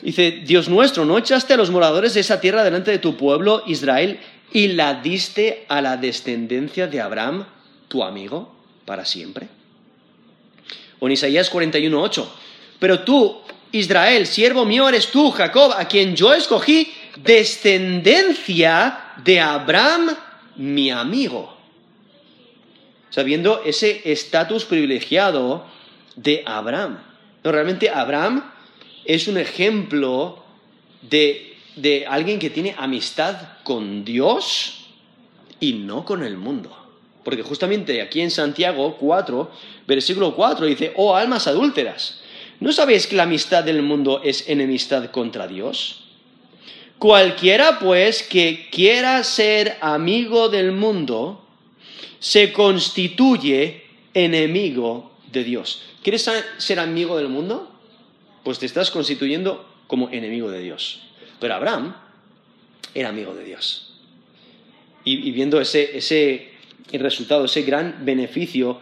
dice, Dios nuestro, ¿no echaste a los moradores de esa tierra delante de tu pueblo Israel y la diste a la descendencia de Abraham, tu amigo, para siempre. O en Isaías 41.8. Pero tú Israel, siervo mío eres tú, Jacob, a quien yo escogí descendencia de Abraham, mi amigo. Sabiendo ese estatus privilegiado de Abraham. No, realmente Abraham es un ejemplo de, de alguien que tiene amistad con Dios y no con el mundo. Porque justamente aquí en Santiago 4, versículo 4 dice, oh almas adúlteras, ¿no sabéis que la amistad del mundo es enemistad contra Dios? Cualquiera pues que quiera ser amigo del mundo, se constituye enemigo de Dios. ¿Quieres ser amigo del mundo? Pues te estás constituyendo como enemigo de Dios. Pero Abraham era amigo de Dios. Y, viendo ese, ese resultado, ese gran beneficio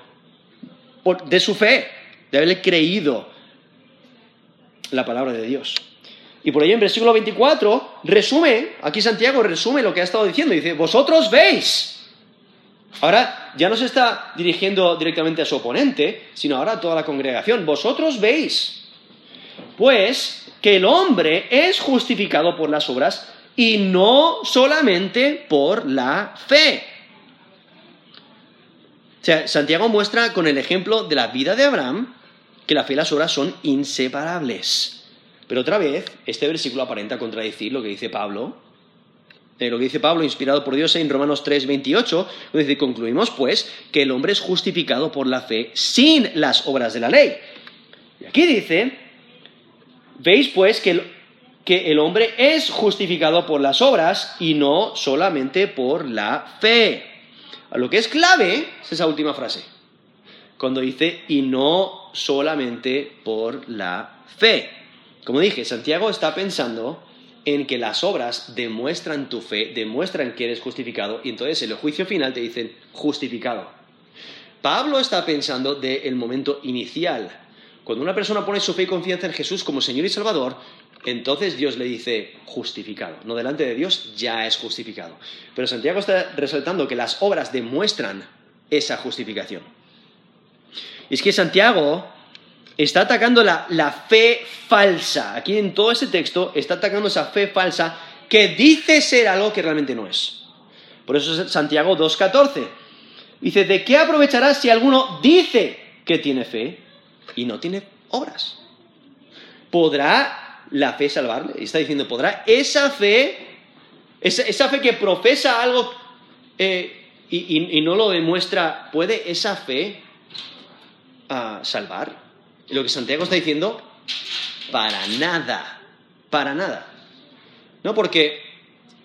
de su fe, de haberle creído la palabra de Dios. Y por ello en versículo 24 resume, aquí Santiago resume lo que ha estado diciendo, dice, vosotros veis. Ahora ya no se está dirigiendo directamente a su oponente, sino ahora a toda la congregación, vosotros veis, pues que el hombre es justificado por las obras y no solamente por la fe. O sea, Santiago muestra con el ejemplo de la vida de Abraham que la fe y las obras son inseparables. Pero otra vez, este versículo aparenta contradecir lo que dice Pablo, eh, lo que dice Pablo, inspirado por Dios en Romanos 3, 28, donde concluimos pues que el hombre es justificado por la fe sin las obras de la ley. Y aquí dice, veis pues que el, que el hombre es justificado por las obras y no solamente por la fe. lo que es clave es esa última frase, cuando dice y no solamente por la fe. Como dije, Santiago está pensando en que las obras demuestran tu fe, demuestran que eres justificado, y entonces en el juicio final te dicen justificado. Pablo está pensando del momento inicial. Cuando una persona pone su fe y confianza en Jesús como Señor y Salvador, entonces Dios le dice justificado. No delante de Dios ya es justificado. Pero Santiago está resaltando que las obras demuestran esa justificación. Y es que Santiago está atacando la, fe falsa. Aquí en todo ese texto está atacando esa fe falsa que dice ser algo que realmente no es. Por eso es Santiago 2.14. Dice, ¿de qué aprovechará si alguno dice que tiene fe y no tiene obras? ¿Podrá la fe salvarle? Y está diciendo, ¿podrá esa fe, esa, fe que profesa algo eh, y, no lo demuestra, ¿puede esa fe ah, salvar? Lo que Santiago está diciendo, para nada, para nada. ¿No? Porque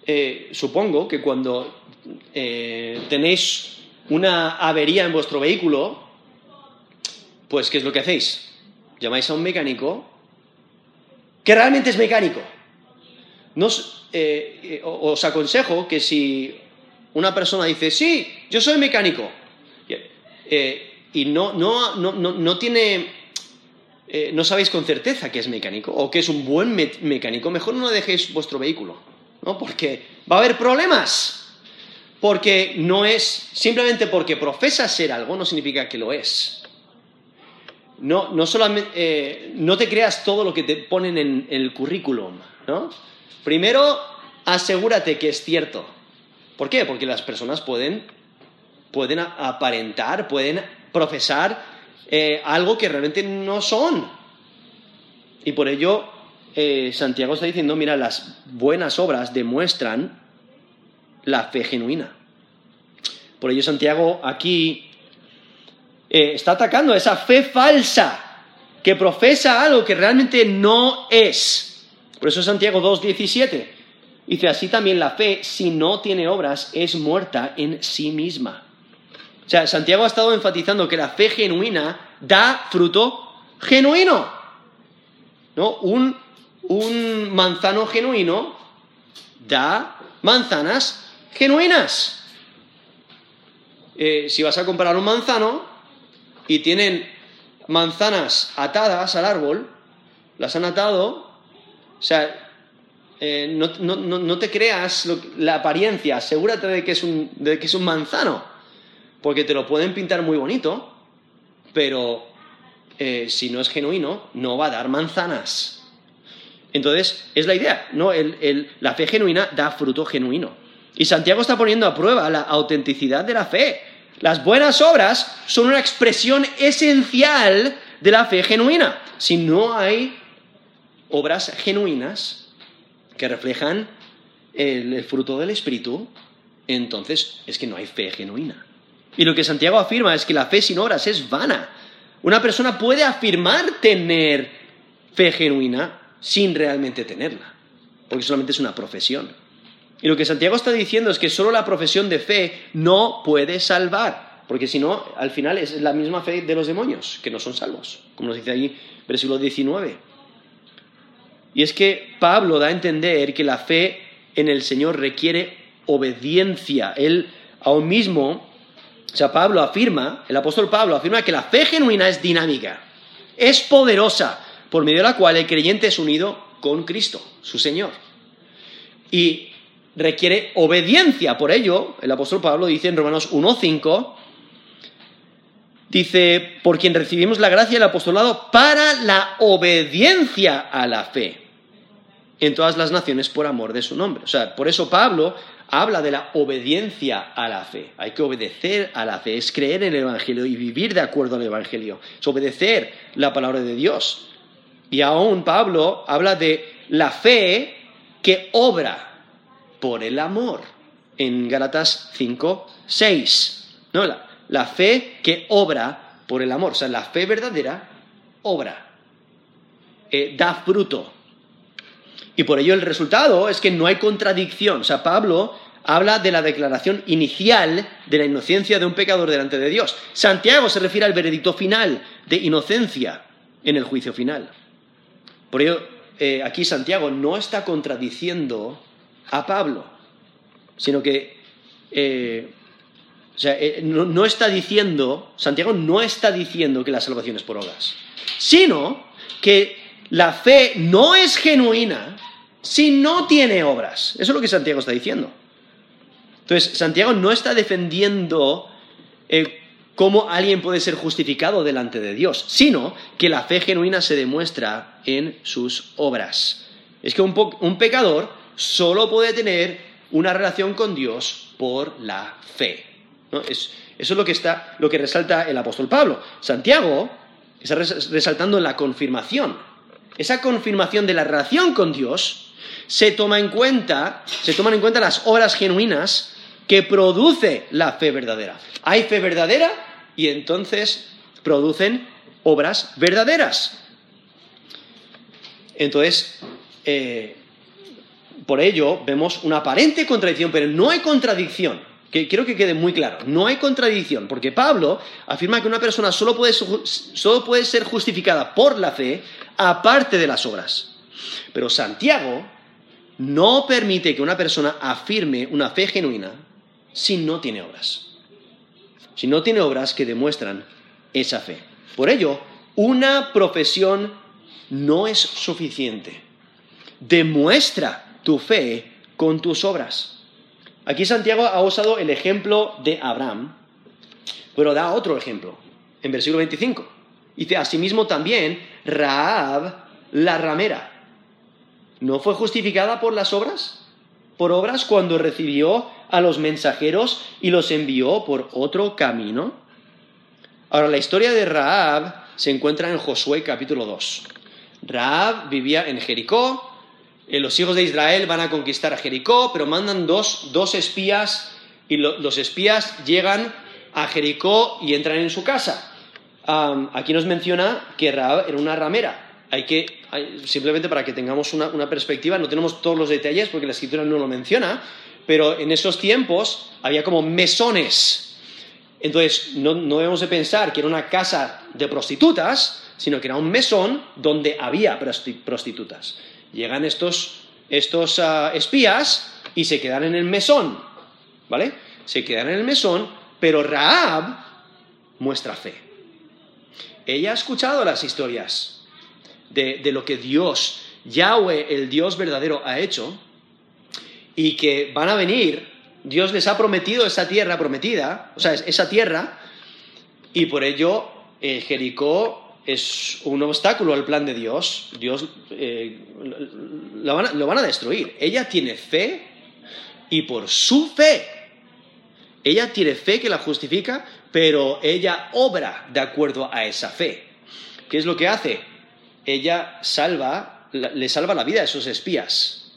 eh, supongo que cuando eh, tenéis una avería en vuestro vehículo, pues ¿qué es lo que hacéis? Llamáis a un mecánico que realmente es mecánico. Eh, os aconsejo que si una persona dice, sí, yo soy mecánico, y no, no, no, no tiene eh, no sabéis con certeza que es mecánico o que es un buen mecánico, mejor no dejéis vuestro vehículo, ¿no? Porque va a haber problemas. Porque no es, simplemente porque profesa ser algo no significa que lo es. No, no solamente, eh, no te creas todo lo que te ponen en, el currículum, ¿no? Primero, asegúrate que es cierto. ¿Por qué? Porque las personas pueden, pueden aparentar, pueden profesar eh, algo que realmente no son. Y por ello eh, Santiago está diciendo, mira, las buenas obras demuestran la fe genuina. Por ello Santiago aquí eh, está atacando esa fe falsa que profesa algo que realmente no es. Por eso Santiago 2.17 dice, así también la fe, si no tiene obras, es muerta en sí misma. O sea, Santiago ha estado enfatizando que la fe genuina da fruto genuino. ¿No? Un, manzano genuino da manzanas genuinas. Eh, si vas a comprar un manzano y tienen manzanas atadas al árbol, las han atado, o sea, eh, no, te creas la apariencia, asegúrate de que, es un, de que es un manzano porque te lo pueden pintar muy bonito, pero eh, si no es genuino, no va a dar manzanas. Entonces, es la idea, ¿no? la fe genuina da fruto genuino. Y Santiago está poniendo a prueba la autenticidad de la fe. Las buenas obras son una expresión esencial de la fe genuina. Si no hay obras genuinas que reflejan el, fruto del Espíritu, entonces es que no hay fe genuina. Y lo que Santiago afirma es que la fe sin obras es vana. Una persona puede afirmar tener fe genuina sin realmente tenerla, porque solamente es una profesión. Y lo que Santiago está diciendo es que solo la profesión de fe no puede salvar, porque si no, al final es la misma fe de los demonios, que no son salvos, como nos dice ahí versículo 19. Y es que Pablo da a entender que la fe en el Señor requiere obediencia. Él aún mismo, o sea, Pablo afirma, el apóstol Pablo afirma que la fe genuina es dinámica, es poderosa, por medio de la cual el creyente es unido con Cristo, su Señor. Y requiere obediencia. Por ello, el apóstol Pablo dice en Romanos 1.5, dice, por quien recibimos la gracia del apostolado para la obediencia a la fe en todas las naciones por amor de su nombre. O sea, por eso Pablo habla de la obediencia a la fe. Hay que obedecer a la fe, es creer en el Evangelio y vivir de acuerdo al Evangelio, es obedecer la palabra de Dios. Y aún Pablo habla de la fe que obra por el amor en Gálatas 5, 6. ¿no? La, fe que obra por el amor. O sea, la fe verdadera obra, eh, da fruto. Y por ello el resultado es que no hay contradicción. O sea, Pablo habla de la declaración inicial de la inocencia de un pecador delante de Dios. Santiago se refiere al veredicto final de inocencia en el juicio final. Por ello, eh, aquí Santiago no está contradiciendo a Pablo, sino que eh, o sea, eh, no, está diciendo, Santiago no está diciendo que la salvación es por obras, sino que la fe no es genuina si no tiene obras. Eso es lo que Santiago está diciendo. Entonces, Santiago no está defendiendo cómo alguien puede ser justificado delante de Dios, sino que la fe genuina se demuestra en sus obras. Es que un, pecador solo puede tener una relación con Dios por la fe. eso es lo que, está, lo que resalta el apóstol Pablo. Santiago está resaltando la confirmación. Esa confirmación de la relación con Dios se toma en cuenta, se toman en cuenta las obras genuinas que produce la fe verdadera. Hay fe verdadera y entonces producen obras verdaderas. Entonces, eh, por ello vemos una aparente contradicción, pero no hay contradicción. Que quiero que quede muy claro, no hay contradicción, porque Pablo afirma que una persona solo puede, solo puede ser justificada por la fe aparte de las obras. Pero Santiago no permite que una persona afirme una fe genuina si no tiene obras si no tiene obras que demuestran esa fe. Por ello, una profesión no es suficiente. Demuestra tu fe con tus obras. Aquí Santiago ha usado el ejemplo de Abraham, pero da otro ejemplo en versículo 25. Dice, asimismo también Raab, la ramera, ¿no fue justificada por las obras? Por obras cuando recibió a los mensajeros y los envió por otro camino? Ahora, la historia de Raab se encuentra en Josué capítulo 2. Raab vivía en Jericó, eh, los hijos de Israel van a conquistar a Jericó, pero mandan dos, espías y los espías llegan a Jericó y entran en su casa. aquí nos menciona que Raab era una ramera. Hay que, simplemente para que tengamos una, una perspectiva, no tenemos todos los detalles porque la escritura no lo menciona, pero en esos tiempos había como mesones. Entonces, no, debemos de pensar que era una casa de prostitutas, sino que era un mesón donde había prostitutas. Llegan estos, estos ah, espías y se quedan en el mesón, ¿vale? Se quedan en el mesón, pero Raab muestra fe. Ella ha escuchado las historias de, de lo que Dios, Yahweh, el Dios verdadero, ha hecho, y que van a venir, Dios les ha prometido esa tierra prometida, o sea, esa tierra, y por ello eh, Jericó es un obstáculo al plan de Dios, Dios eh, lo, van a, lo van a destruir. Ella tiene fe y por su fe, ella tiene fe que la justifica, pero ella obra de acuerdo a esa fe. ¿Qué es lo que hace? Ella salva, le salva la vida a esos espías.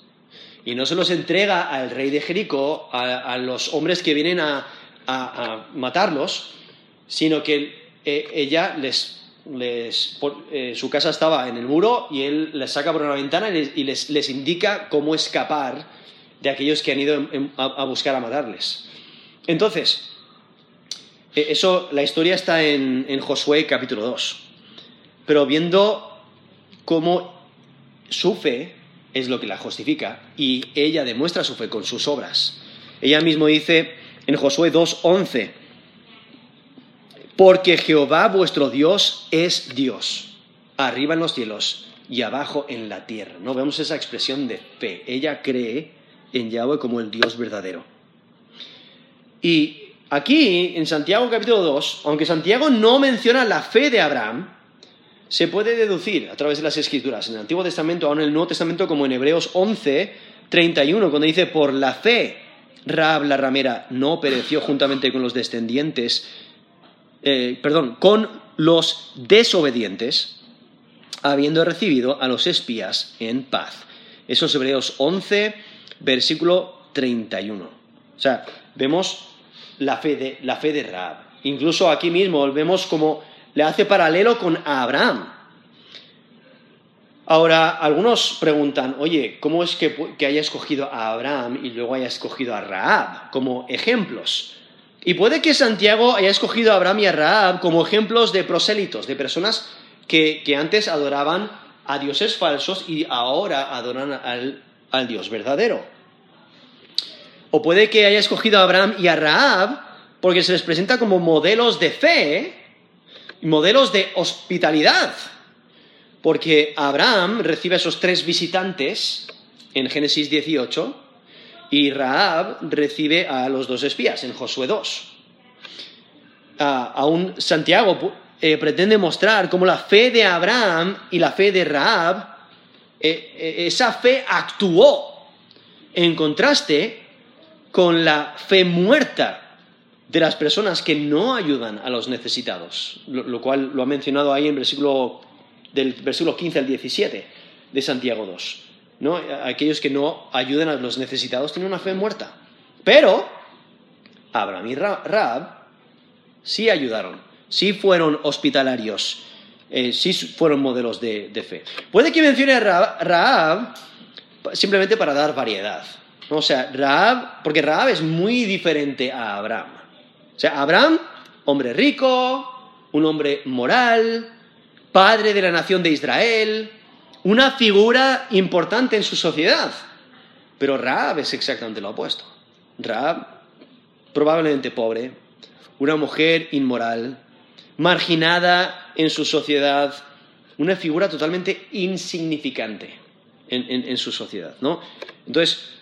Y no se los entrega al rey de Jericó, a, los hombres que vienen a, matarlos, sino que eh, ella les eh, su casa estaba en el muro y él les saca por una ventana y les, indica cómo escapar de aquellos que han ido a, buscar a matarles. Entonces, eh, eso, la historia está en, en Josué capítulo 2. Pero viendo cómo su fe es lo que la justifica y ella demuestra su fe con sus obras. Ella mismo dice en Josué 2.11, porque Jehová vuestro Dios es Dios, arriba en los cielos y abajo en la tierra. No vemos esa expresión de fe. Ella cree en Yahweh como el Dios verdadero. Y aquí, en Santiago capítulo 2, aunque Santiago no menciona la fe de Abraham, se puede deducir a través de las escrituras, en el Antiguo Testamento, aún en el Nuevo Testamento, como en Hebreos 11, 31, cuando dice, por la fe, Raab la ramera no pereció juntamente con los descendientes, eh, perdón, con los desobedientes, habiendo recibido a los espías en paz. Eso es Hebreos 11, versículo 31. O sea, vemos la fe de, la fe de Raab. Incluso aquí mismo vemos como le hace paralelo con Abraham. Ahora, algunos preguntan, oye, ¿cómo es que, haya escogido a Abraham y luego haya escogido a Raab como ejemplos? Y puede que Santiago haya escogido a Abraham y a Raab como ejemplos de prosélitos, de personas que, antes adoraban a dioses falsos y ahora adoran al, al Dios verdadero. O puede que haya escogido a Abraham y a Raab porque se les presenta como modelos de fe modelos de hospitalidad, porque Abraham recibe a esos tres visitantes en Génesis 18 y Raab recibe a los dos espías en Josué 2. aún Santiago eh, pretende mostrar cómo la fe de Abraham y la fe de Raab, eh, eh, esa fe actuó en contraste con la fe muerta de las personas que no ayudan a los necesitados, lo, cual lo ha mencionado ahí en versículo, del versículo 15 al 17 de Santiago 2. ¿no? Aquellos que no ayudan a los necesitados tienen una fe muerta. Pero Abraham y Raab sí ayudaron, sí fueron hospitalarios, eh, sí fueron modelos de, fe. Puede que mencione a Raab, simplemente para dar variedad. O sea, Raab, porque Raab es muy diferente a Abraham. Sea, Abraham, hombre rico, un hombre moral, padre de la nación de Israel, una figura importante en su sociedad. Pero Raab es exactamente lo opuesto. Raab, probablemente pobre, una mujer inmoral, marginada en su sociedad, una figura totalmente insignificante en, su sociedad. ¿no? Entonces,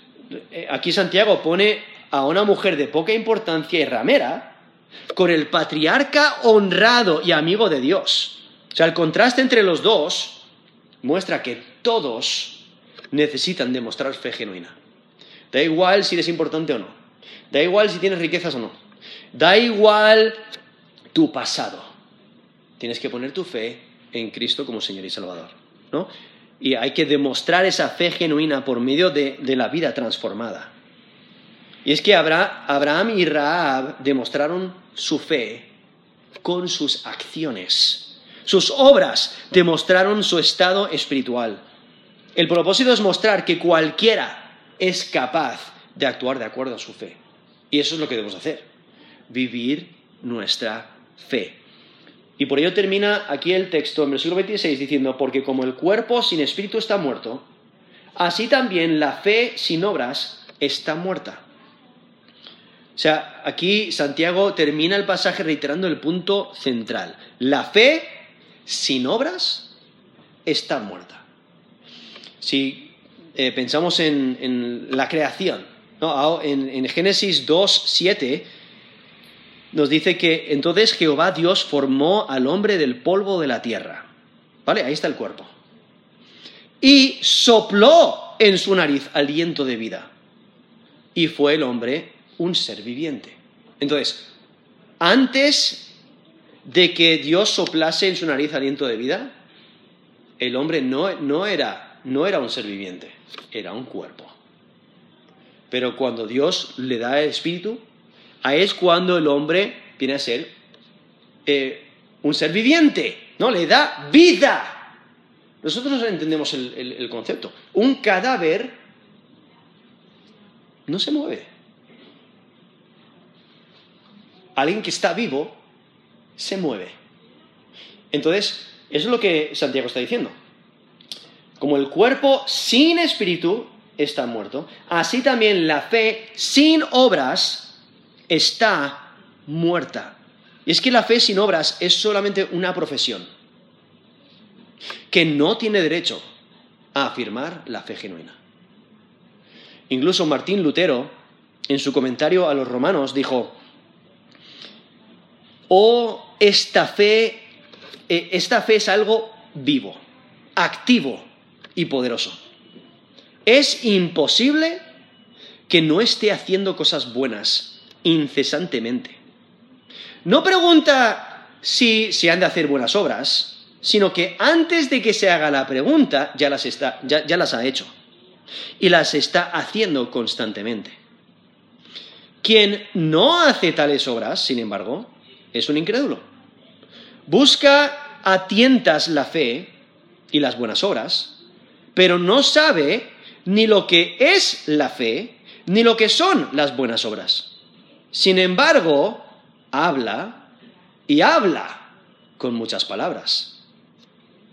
eh, aquí Santiago pone a una mujer de poca importancia y ramera con el patriarca honrado y amigo de Dios. O sea, el contraste entre los dos muestra que todos necesitan demostrar fe genuina. Da igual si eres importante o no. Da igual si tienes riquezas o no. Da igual tu pasado. Tienes que poner tu fe en Cristo como Señor y Salvador. ¿no? Y hay que demostrar esa fe genuina por medio de la vida transformada. Y es que Abraham y Raab demostraron su fe con sus acciones. Sus obras demostraron su estado espiritual. El propósito es mostrar que cualquiera es capaz de actuar de acuerdo a su fe. Y eso es lo que debemos hacer, vivir nuestra fe. Y por ello termina aquí el texto en versículo 26 diciendo, porque como el cuerpo sin espíritu está muerto, así también la fe sin obras está muerta. O sea, aquí Santiago termina el pasaje reiterando el punto central. La fe sin obras está muerta. Si eh, pensamos en, la creación, en, Génesis 2, 7, nos dice que entonces Jehová Dios formó al hombre del polvo de la tierra. ¿Vale? Ahí está el cuerpo. Y sopló en su nariz aliento de vida. Y fue el hombre un ser viviente. Entonces, antes de que Dios soplase en su nariz aliento de vida, el hombre no, no, era, no era un ser viviente, era un cuerpo. Pero cuando Dios le da el espíritu, ahí es cuando el hombre viene a ser eh, un ser viviente, ¿no? Le da vida. Nosotros entendemos el concepto. Un cadáver no se mueve. Alguien que está vivo se mueve. Entonces, eso es lo que Santiago está diciendo. Como el cuerpo sin espíritu está muerto, así también la fe sin obras está muerta. Y es que la fe sin obras es solamente una profesión que no tiene derecho a afirmar la fe genuina. Incluso Martín Lutero, en su comentario a los romanos, dijo, oh, esta fe, eh, esta fe es algo vivo, activo y poderoso. Es imposible que no esté haciendo cosas buenas incesantemente. No pregunta si se han de hacer buenas obras, sino que antes de que se haga la pregunta ya las, está, ya las ha hecho y las está haciendo constantemente. Quien no hace tales obras, sin embargo, es un incrédulo. Busca a tientas la fe y las buenas obras, pero no sabe ni lo que es la fe, ni lo que son las buenas obras. Sin embargo, habla y habla con muchas palabras.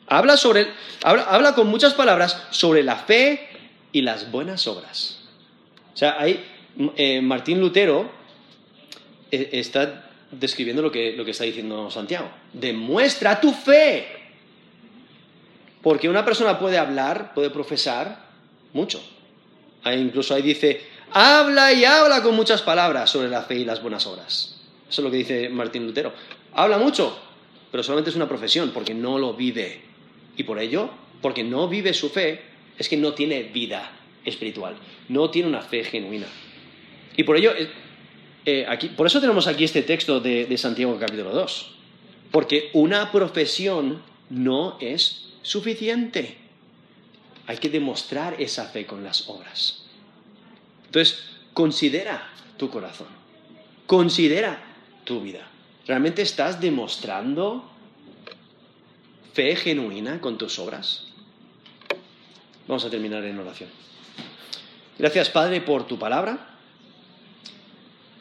Habla, sobre, habla, con muchas palabras sobre la fe y las buenas obras. O sea, ahí eh, Martín Lutero eh, está describiendo lo que, lo que está diciendo Santiago. Demuestra tu fe. Porque una persona puede hablar, puede profesar mucho. incluso ahí dice, habla y habla con muchas palabras sobre la fe y las buenas obras. Eso es lo que dice Martín Lutero. Habla mucho, pero solamente es una profesión porque no lo vive. Y por ello, porque no vive su fe, es que no tiene vida espiritual, no tiene una fe genuina. Y por ello, eh, eh, por eso tenemos aquí este texto de, de Santiago capítulo 2, porque una profesión no es suficiente. Hay que demostrar esa fe con las obras. Entonces, considera tu corazón, considera tu vida. ¿Realmente estás demostrando fe genuina con tus obras? Vamos a terminar en oración. Gracias, Padre, por tu palabra.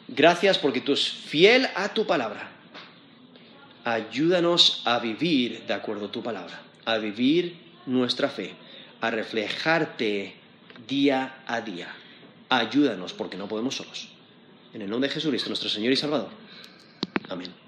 Gracias porque tú eres fiel a tu palabra. Ayúdanos a vivir de acuerdo a tu palabra, a vivir nuestra fe, a reflejarte día a día. Ayúdanos porque no podemos solos. En el nombre de Jesucristo, nuestro Señor y Salvador. Amén.